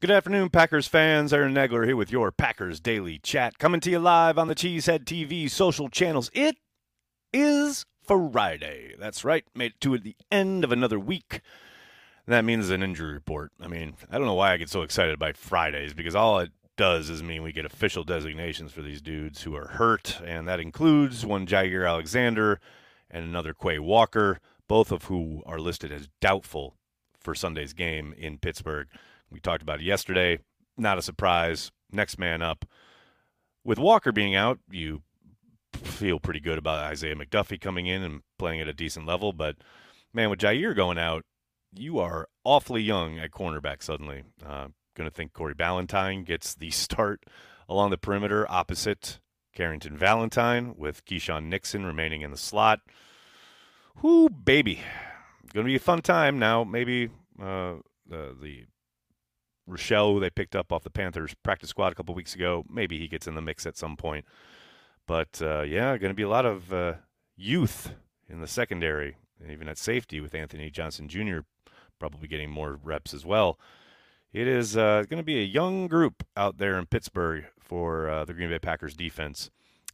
Good afternoon, Packers fans. Aaron Nagler here with your Packers Daily Chat, coming to you live on the Cheesehead TV social channels. It is Friday. That's right. Made it to the end of another week. That means an injury report. I mean, I don't know why I get so excited by Fridays because all it does is mean we get official designations for these dudes who are hurt, and that includes one Jaire Alexander and another Quay Walker, both of who are listed as doubtful for Sunday's game in Pittsburgh. We talked about it yesterday. Not a surprise. Next man up. With Walker being out, you feel pretty good about Isaiah McDuffie coming in and playing at a decent level. But man, with Jaire going out, you are awfully young at cornerback suddenly. Uh, going to think Corey Ballentine gets the start along the perimeter opposite Carrington Valentine with Keisean Nixon remaining in the slot. Whoo, baby. Going to be a fun time now. Maybe uh, the, the Rochell, who they picked up off the Panthers practice squad a couple weeks ago, maybe he gets in the mix at some point. But uh, yeah, going to be a lot of uh, youth in the secondary, and even at safety with Anthony Johnson Jr. probably getting more reps as well. It is uh, going to be a young group out there in Pittsburgh for uh, the Green Bay Packers defense.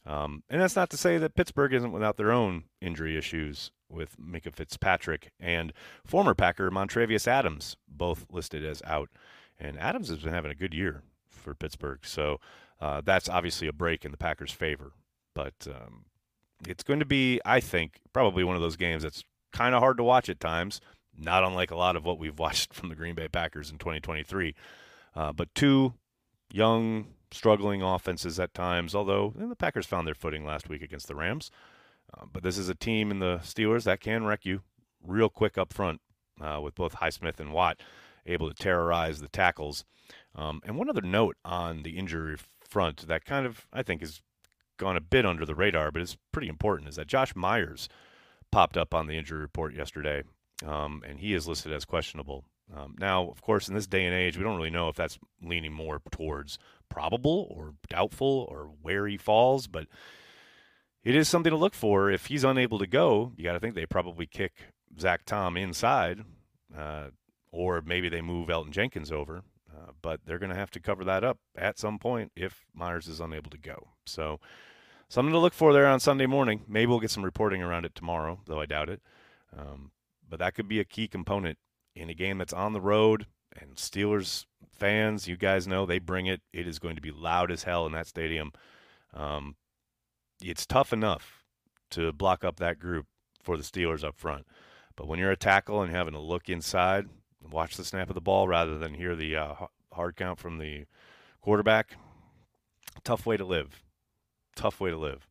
Um, and that's not to say that Pittsburgh isn't without their own injury issues with Minkah Fitzpatrick and former Packer Montravius Adams, both listed as out. And Adams has been having a good year for Pittsburgh. So uh, that's obviously a break in the Packers' favor. But um, it's going to be, I think, probably one of those games that's kind of hard to watch at times, not unlike a lot of what we've watched from the Green Bay Packers in 2023. Uh, but two young, struggling offenses at times, although the Packers found their footing last week against the Rams. Uh, but this is a team in the Steelers that can wreck you real quick up front uh, with both Highsmith and Watt able to terrorize the tackles. Um, and one other note on the injury front that kind of, I think, has gone a bit under the radar, but is pretty important is that Josh Myers popped up on the injury report yesterday, um, and he is listed as questionable. Um, now, of course, in this day and age, we don't really know if that's leaning more towards probable or doubtful or where he falls, but it is something to look for. If he's unable to go, you got to think they probably kick Zach Tom inside, uh, or maybe they move Elgton Jenkins over. Uh, but they're going to have to cover that up at some point if Myers is unable to go. So, something to look for there on Sunday morning. Maybe we'll get some reporting around it tomorrow, though I doubt it. Um, but that could be a key component in a game that's on the road. And Steelers fans, you guys know they bring it. It is going to be loud as hell in that stadium. Um, it's tough enough to block up that group for the Steelers up front. But when you're a tackle and you're having to look inside, watch the snap of the ball rather than hear the uh, hard count from the quarterback, tough way to live. Tough way to live.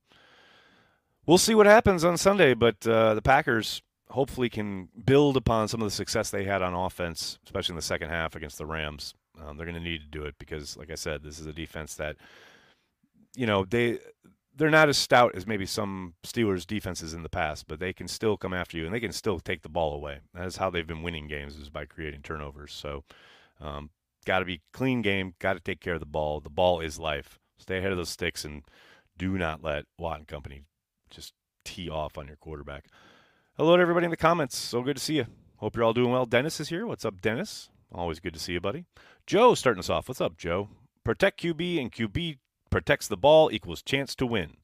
We'll see what happens on Sunday, but uh, the Packers hopefully can build upon some of the success they had on offense, especially in the second half against the Rams. Um, they're going to need to do it because, like I said, this is a defense that, you know, they they're not as stout as maybe some Steelers defenses in the past, but they can still come after you and they can still take the ball away. That's how they've been winning games is by creating turnovers. So, um, got to be clean game. Got to take care of the ball. The ball is life. Stay ahead of those sticks and Do not let Watt and company just tee off on your quarterback. Hello to everybody in the comments. So good to see you. Hope you're all doing well. Dennis is here. What's up, Dennis? Always good to see you, buddy. Joe starting us off. What's up, Joe? Protect QB and QB protects the ball equals chance to win.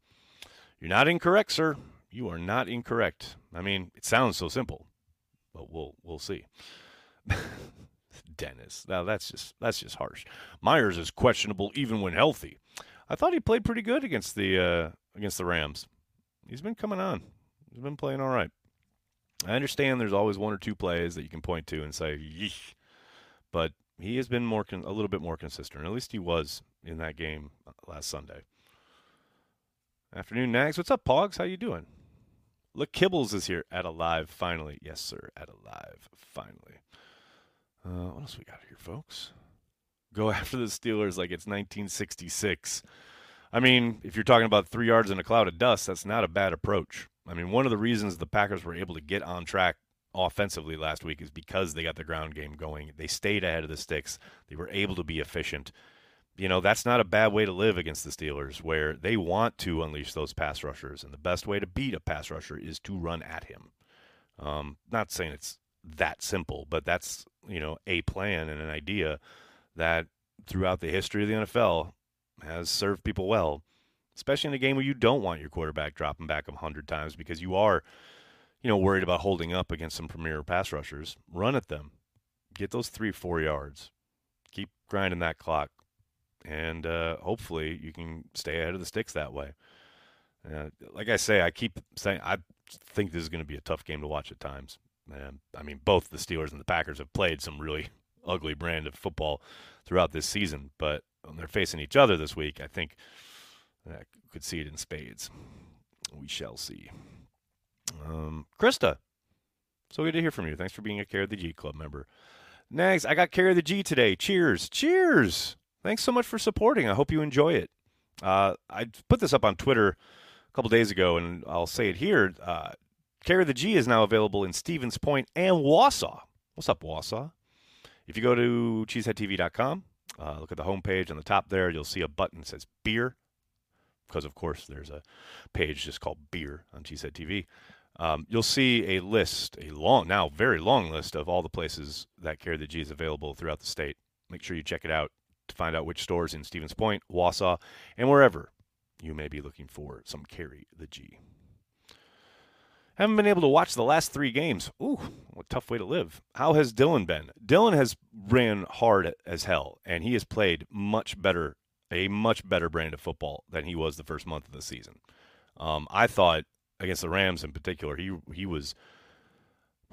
You're not incorrect, sir. You are not incorrect. I mean, it sounds so simple, but we'll we'll see. Dennis. Now that's just that's just harsh. Myers is questionable even when healthy. I thought he played pretty good against the uh, against the Rams. He's been coming on. He's been playing all right. I understand there's always one or two plays that you can point to and say, Yeesh. but he has been more con- a little bit more consistent. At least he was in that game uh, last Sunday. Afternoon, Nags. What's up, Pogs? How you doing? Look, Kibbles is here at Alive finally. Yes, sir, at Alive finally. Uh, what else we got here, folks? Go after the Steelers like it's 1966. I mean, if you're talking about three yards in a cloud of dust, that's not a bad approach. I mean, one of the reasons the Packers were able to get on track offensively last week is because they got the ground game going. They stayed ahead of the sticks. They were able to be efficient. You know, that's not a bad way to live against the Steelers, where they want to unleash those pass rushers. And the best way to beat a pass rusher is to run at him. Um, not saying it's that simple, but that's, you know, a plan and an idea that throughout the history of the NFL has served people well especially in a game where you don't want your quarterback dropping back a hundred times because you are, you know, worried about holding up against some premier pass rushers. Run at them, get those three, four yards, keep grinding that clock, and uh, hopefully you can stay ahead of the sticks that way. Uh, like I say, I keep saying I think this is going to be a tough game to watch at times. And I mean, both the Steelers and the Packers have played some really ugly brand of football throughout this season, but when they're facing each other this week, I think I could see it in spades. We shall see. Um, Krista, so good to hear from you. Thanks for being a Carry the G Club member. Next, I got Carry the G today. Cheers. Cheers. Thanks so much for supporting. I hope you enjoy it. Uh, I put this up on Twitter a couple days ago, and I'll say it here. Uh, Carry the G is now available in Stevens Point and Wausau. What's up, Wausau? If you go to cheeseheadtv.com, uh, look at the homepage on the top there, you'll see a button that says beer because of course there's a page just called beer on Cheesehead TV. Um, you'll see a list, a long, now very long list of all the places that Carry the G is available throughout the state. Make sure you check it out to find out which stores in Stevens Point, Wausau, and wherever you may be looking for some Carry the G. Haven't been able to watch the last three games. Ooh, what a tough way to live. How has Dillon been? Dillon has ran hard as hell, and he has played much better a much better brand of football than he was the first month of the season. Um, I thought against the Rams in particular, he he was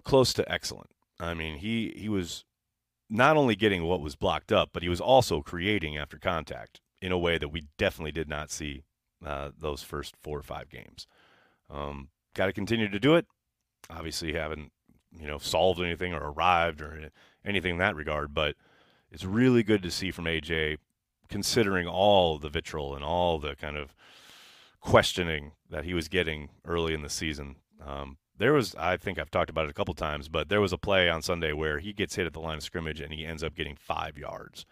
close to excellent. I mean, he he was not only getting what was blocked up, but he was also creating after contact in a way that we definitely did not see uh, those first four or five games. Um, Got to continue to do it. Obviously, haven't you know solved anything or arrived or anything in that regard, but it's really good to see from AJ considering all the vitriol and all the kind of questioning that he was getting early in the season. Um, there was, I think I've talked about it a couple times, but there was a play on Sunday where he gets hit at the line of scrimmage and he ends up getting five yards.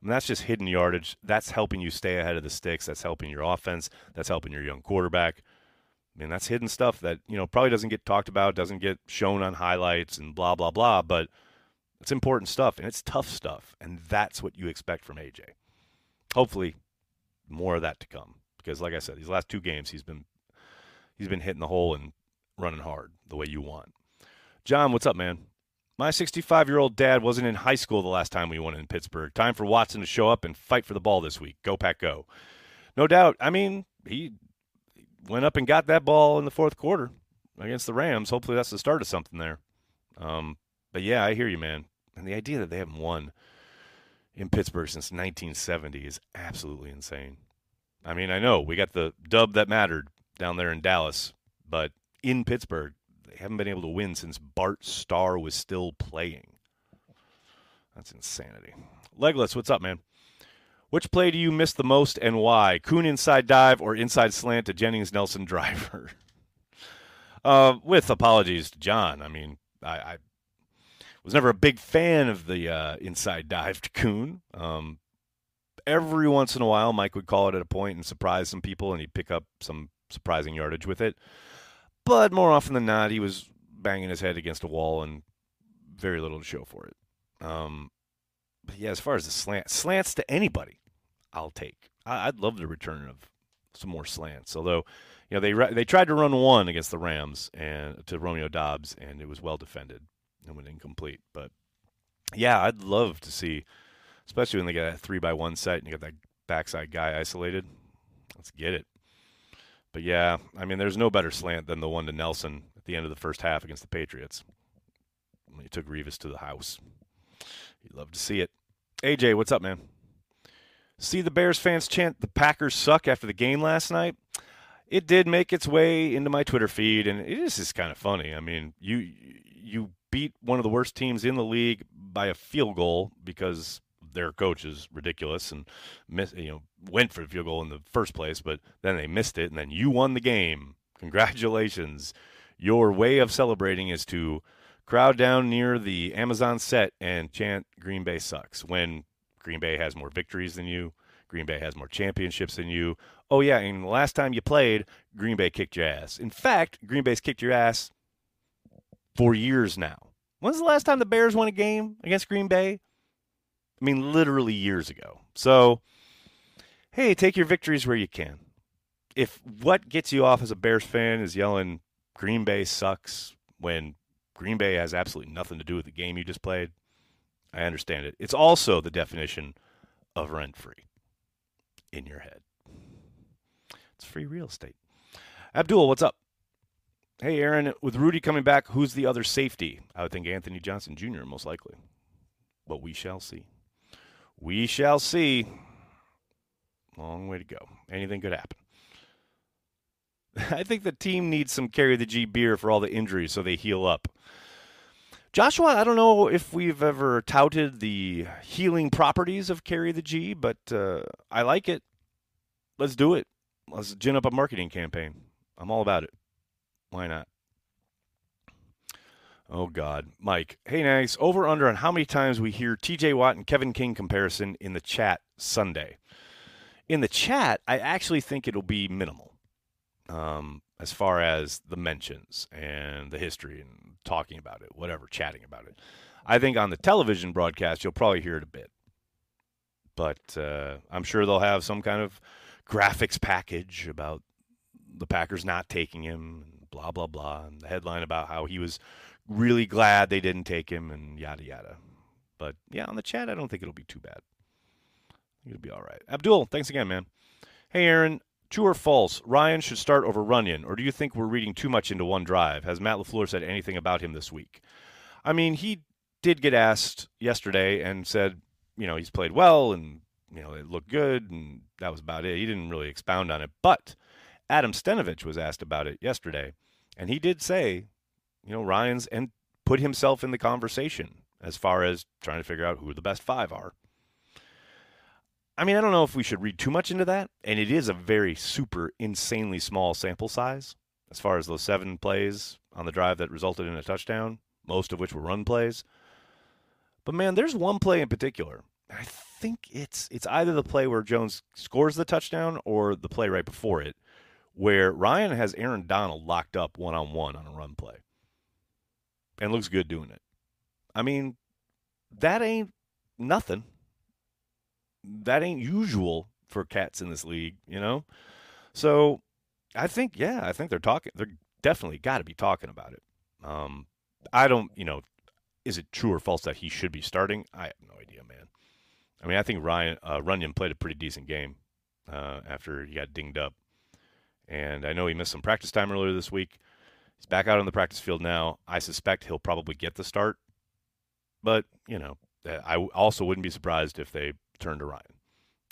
And that's just hidden yardage. That's helping you stay ahead of the sticks. That's helping your offense. That's helping your young quarterback. I mean, that's hidden stuff that, you know, probably doesn't get talked about, doesn't get shown on highlights and blah, blah, blah, but it's important stuff and it's tough stuff. And that's what you expect from AJ hopefully more of that to come because like I said, these last two games he's been he's been hitting the hole and running hard the way you want. John, what's up, man? My 65 year old dad wasn't in high school the last time we won in Pittsburgh. Time for Watson to show up and fight for the ball this week. Go, Pack, go. No doubt. I mean, he went up and got that ball in the fourth quarter against the Rams. Hopefully, that's the start of something there. Um, but yeah, I hear you, man. And the idea that they haven't won in Pittsburgh since 1970 is absolutely insane. I mean, I know we got the dub that mattered down there in Dallas, but in Pittsburgh, they haven't been able to win since Bart Starr was still playing. That's insanity. Legless, what's up, man? Which play do you miss the most and why? Kuhn inside dive or inside slant to Jennings Nelson Driver? uh, with apologies to John. I mean, I, I was never a big fan of the uh, inside dive to Kuhn. Um, every once in a while, Mike would call it at a point and surprise some people, and he'd pick up some surprising yardage with it. But more often than not, he was banging his head against a wall and very little to show for it. Um, but yeah, as far as the slant, slants to anybody, I'll take. I, would love the return of some more slants. Although, you know, they they tried to run one against the Rams and to Romeo Doubs, and it was well defended and went incomplete. But yeah, I'd love to see, especially when they get a three by one set and you got that backside guy isolated. Let's get it. But yeah, I mean, there's no better slant than the one to Nelson at the end of the first half against the Patriots. When he took Revis to the house. You'd love to see it. AJ, what's up, man? See the Bears fans chant the Packers suck after the game last night? It did make its way into my Twitter feed, and it is just kind of funny. I mean, you you beat one of the worst teams in the league by a field goal because their coach is ridiculous and miss, you know went for the field goal in the first place, but then they missed it, and then you won the game. Congratulations! Your way of celebrating is to crowd down near the Amazon set and chant "Green Bay sucks" when Green Bay has more victories than you. Green Bay has more championships than you. Oh yeah, and the last time you played, Green Bay kicked your ass. In fact, Green Bay's kicked your ass for years now. When's the last time the Bears won a game against Green Bay? I mean, literally years ago. So, hey, take your victories where you can. If what gets you off as a Bears fan is yelling Green Bay sucks when Green Bay has absolutely nothing to do with the game you just played, I understand it. It's also the definition of rent free in your head. It's free real estate. Abdul, what's up? Hey, Aaron, with Rudy coming back, who's the other safety? I would think Anthony Johnson Jr., most likely. But we shall see. We shall see. Long way to go. Anything could happen. I think the team needs some carry the G beer for all the injuries so they heal up. Joshua, I don't know if we've ever touted the healing properties of Carry the G, but uh, I like it. Let's do it. Let's gin up a marketing campaign. I'm all about it. Why not? Oh God, Mike. Hey, nice. Over under on how many times we hear T.J. Watt and Kevin King comparison in the chat Sunday. In the chat, I actually think it'll be minimal. Um, as far as the mentions and the history and talking about it, whatever, chatting about it. I think on the television broadcast, you'll probably hear it a bit. But uh, I'm sure they'll have some kind of graphics package about the Packers not taking him, blah, blah, blah, and the headline about how he was really glad they didn't take him, and yada, yada. But yeah, on the chat, I don't think it'll be too bad. It'll be all right. Abdul, thanks again, man. Hey, Aaron, True or false, Rhyan should start over Runyan, or do you think we're reading too much into one drive? Has Matt LaFleur said anything about him this week? I mean, he did get asked yesterday and said, you know, he's played well and, you know, it looked good, and that was about it. He didn't really expound on it. But Adam Stenavich was asked about it yesterday, and he did say, you know, Rhyan's and put himself in the conversation as far as trying to figure out who the best five are. I mean, I don't know if we should read too much into that. And it is a very super insanely small sample size as far as those seven plays on the drive that resulted in a touchdown, most of which were run plays. But man, there's one play in particular. I think it's it's either the play where Jones scores the touchdown or the play right before it, where Ryan has Aaron Donald locked up one on one on a run play. And looks good doing it. I mean, that ain't nothing that ain't usual for cats in this league, you know? So I think, yeah, I think they're talking. They're definitely got to be talking about it. Um, I don't, you know, is it true or false that he should be starting? I have no idea, man. I mean, I think Ryan uh, Runyan played a pretty decent game uh, after he got dinged up, and I know he missed some practice time earlier this week. He's back out on the practice field now. I suspect he'll probably get the start, but you know, I also wouldn't be surprised if they turn to Rhyan,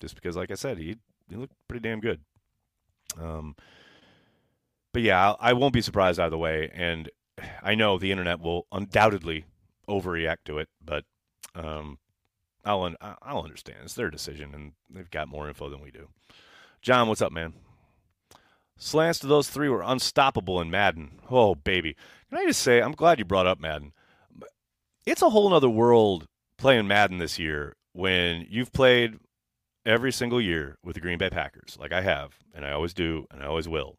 just because, like I said, he he looked pretty damn good. Um, but yeah, I, I won't be surprised either way, and I know the internet will undoubtedly overreact to it, but um, I'll I'll understand. It's their decision, and they've got more info than we do. John, what's up, man? Slants to those three were unstoppable in Madden. Oh, baby. Can I just say, I'm glad you brought up Madden. It's a whole other world playing Madden this year when you've played every single year with the Green Bay Packers, like I have, and I always do, and I always will.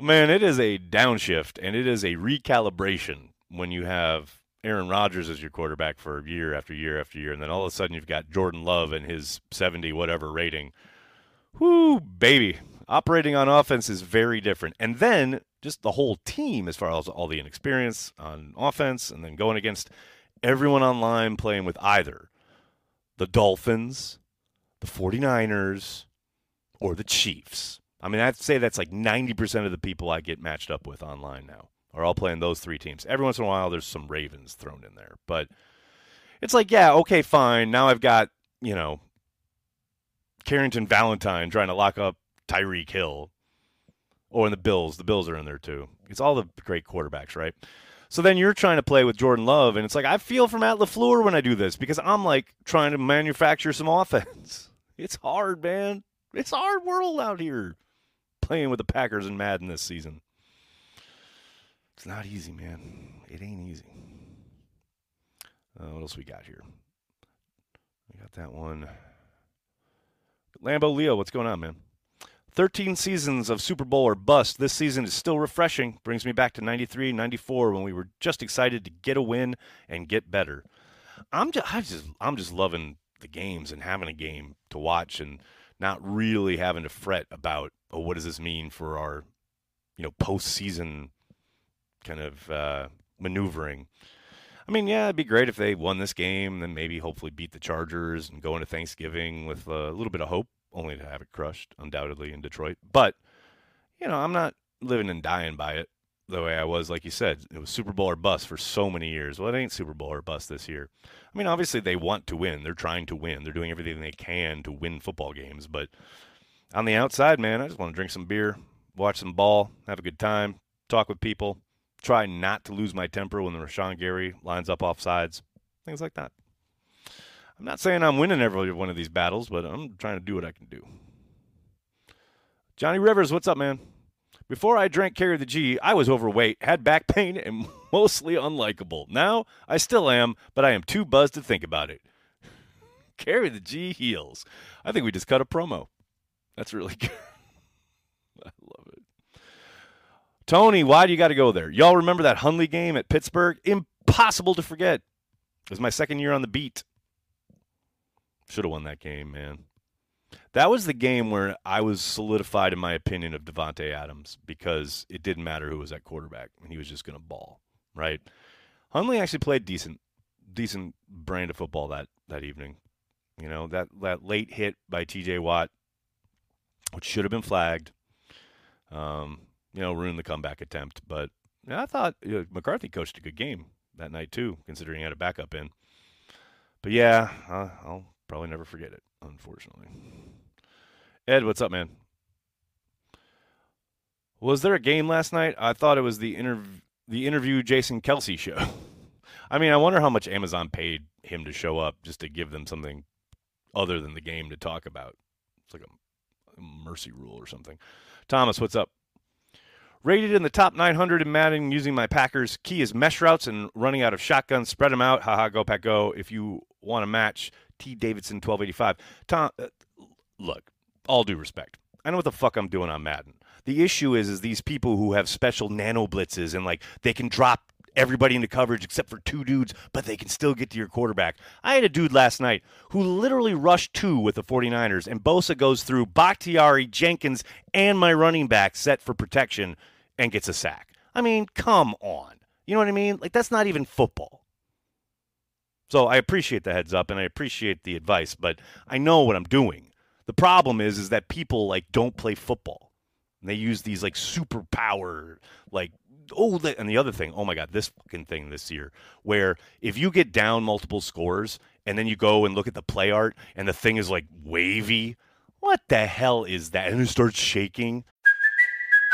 Man, it is a downshift and it is a recalibration when you have Aaron Rodgers as your quarterback for year after year after year, and then all of a sudden you've got Jordan Love and his 70 whatever rating. Whoo, baby. Operating on offense is very different. And then just the whole team, as far as all the inexperience on offense, and then going against everyone online playing with either the Dolphins, the 49ers, or the Chiefs. I mean, I'd say that's like 90% of the people I get matched up with online now are all playing those three teams. Every once in a while, there's some Ravens thrown in there. But it's like, yeah, okay, fine. Now I've got, you know, Carrington Valentine trying to lock up Tyreek Hill. Or in the Bills. The Bills are in there too. It's all the great quarterbacks, right? So then you're trying to play with Jordan Love, and it's like I feel for Matt LaFleur when I do this because I'm like trying to manufacture some offense. It's hard, man. It's hard world out here playing with the Packers and Madden this season. It's not easy, man. It ain't easy. Uh, what else we got here? We got that one. Lambo Leo, what's going on, man? 13 seasons of Super Bowl or bust. This season is still refreshing. Brings me back to 93, 94 when we were just excited to get a win and get better. I'm just, I just I'm just loving the games and having a game to watch and not really having to fret about oh what does this mean for our you know postseason kind of uh, maneuvering. I mean, yeah, it'd be great if they won this game, then maybe hopefully beat the Chargers and go into Thanksgiving with a little bit of hope, only to have it crushed, undoubtedly, in Detroit. But, you know, I'm not living and dying by it the way I was, like you said. It was Super Bowl or bust for so many years. Well, it ain't Super Bowl or bust this year. I mean, obviously, they want to win. They're trying to win. They're doing everything they can to win football games. But on the outside, man, I just want to drink some beer, watch some ball, have a good time, talk with people try not to lose my temper when the Rashan Gary lines up off sides, things like that. I'm not saying I'm winning every one of these battles, but I'm trying to do what I can do. Johnny Rivers, what's up, man? Before I drank Carry the G, I was overweight, had back pain, and mostly unlikable. Now, I still am, but I am too buzzed to think about it. Carry the G heals. I think we just cut a promo. That's really good. I love it. Tony, why do you got to go there? Y'all remember that Hundley game at Pittsburgh? Impossible to forget. It was my second year on the beat. Should have won that game, man. That was the game where I was solidified in my opinion of Davante Adams because it didn't matter who was at quarterback and he was just going to ball, right? Hundley actually played decent, decent brand of football that that evening. You know that that late hit by T.J. Watt, which should have been flagged. Um, you know, ruin the comeback attempt. But I thought you know, McCarthy coached a good game that night too, considering he had a backup in. But yeah, uh, I'll probably never forget it, unfortunately. Ed, what's up, man? Was there a game last night? I thought it was the interv- the interview Jason Kelce show. I mean, I wonder how much Amazon paid him to show up just to give them something other than the game to talk about. It's like a mercy rule or something. Thomas, what's up? Rated in the top 900 in Madden using my Packers. Key is mesh routes and running out of shotguns. Spread them out. Haha, go pack go. If you want to match T Davidson 1285. Tom, uh, look, all due respect. I know what the fuck I'm doing on Madden. The issue is, is these people who have special nano blitzes and like they can drop everybody into coverage except for two dudes, but they can still get to your quarterback. I had a dude last night who literally rushed two with the 49ers, and Bosa goes through Bakhtiari, Jenkins, and my running back set for protection and gets a sack. I mean, come on. You know what I mean? Like, that's not even football. So I appreciate the heads up and I appreciate the advice, but I know what I'm doing. The problem is, is that people like don't play football. And they use these like superpower, like oh, and the other thing, oh my God, this fucking thing this year, where if you get down multiple scores and then you go and look at the play art and the thing is like wavy, what the hell is that? And it starts shaking.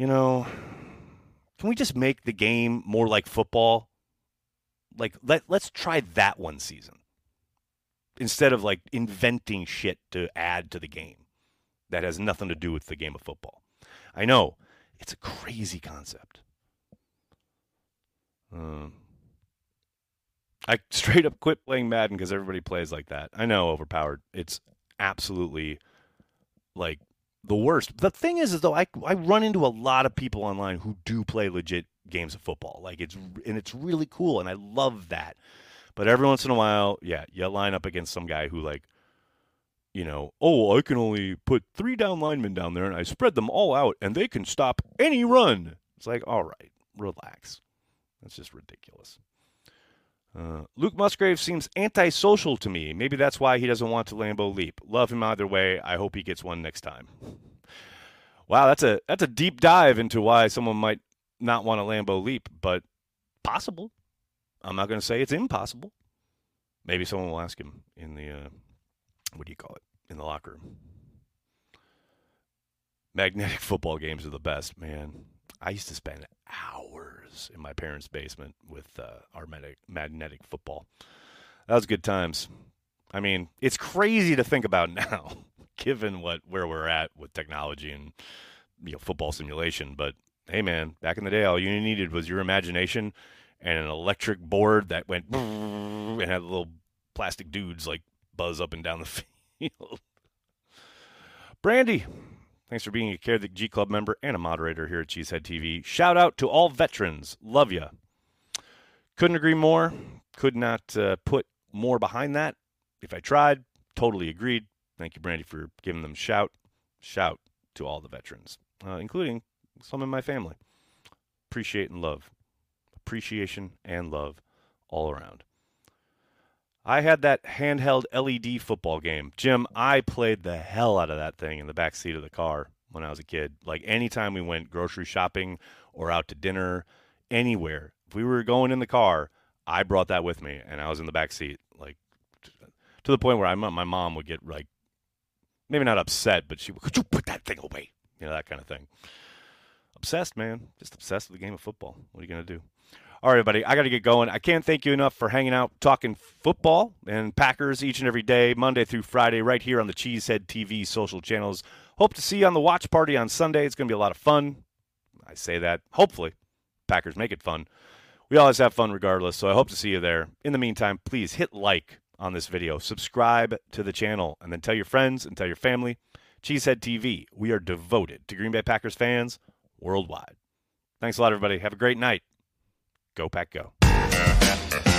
You know, can we just make the game more like football? Like let let's try that one season. Instead of like inventing shit to add to the game that has nothing to do with the game of football. I know it's a crazy concept. Um, I straight up quit playing Madden because everybody plays like that. I know, overpowered. It's absolutely like the worst. The thing is, is though, I I run into a lot of people online who do play legit games of football. Like it's and it's really cool, and I love that. But every once in a while, yeah, you line up against some guy who like, you know, oh, I can only put three down linemen down there, and I spread them all out, and they can stop any run. It's like, all right, relax. That's just ridiculous. Uh, Luke Musgrave seems antisocial to me. Maybe that's why he doesn't want to Lambo leap. Love him either way. I hope he gets one next time. Wow, that's a that's a deep dive into why someone might not want a Lambo leap, but possible. I'm not going to say it's impossible. Maybe someone will ask him in the uh, what do you call it in the locker room. Magnetic football games are the best, man. I used to spend hours in my parents' basement with uh, our mag- magnetic football. That was good times. I mean, it's crazy to think about now, given what where we're at with technology and you know football simulation. But hey, man, back in the day, all you needed was your imagination and an electric board that went and had little plastic dudes like buzz up and down the field. Brandy, thanks for being a Carry the G Club member and a moderator here at Cheesehead TV. Shout out to all veterans. Love ya. Couldn't agree more. Could not uh, put more behind that. If I tried, totally agreed. Thank you, Brandy, for giving them shout. Shout to all the veterans, uh, including some in my family. Appreciate and love. Appreciation and love all around. I had that handheld LED football game. Jim, I played the hell out of that thing in the back seat of the car when I was a kid. Like anytime we went grocery shopping or out to dinner, anywhere. If we were going in the car, I brought that with me and I was in the back seat like to the point where I my mom would get like maybe not upset, but she would, could you put that thing away? You know, that kind of thing. Obsessed, man. Just obsessed with the game of football. What are you going to do? All right, everybody, I got to get going. I can't thank you enough for hanging out, talking football and Packers each and every day, Monday through Friday, right here on the Cheesehead TV social channels. Hope to see you on the watch party on Sunday. It's going to be a lot of fun. I say that, hopefully, Packers make it fun. We always have fun regardless, so I hope to see you there. In the meantime, please hit like on this video, subscribe to the channel, and then tell your friends and tell your family. Cheesehead TV, we are devoted to Green Bay Packers fans worldwide. Thanks a lot, everybody. Have a great night. Go Pack Go.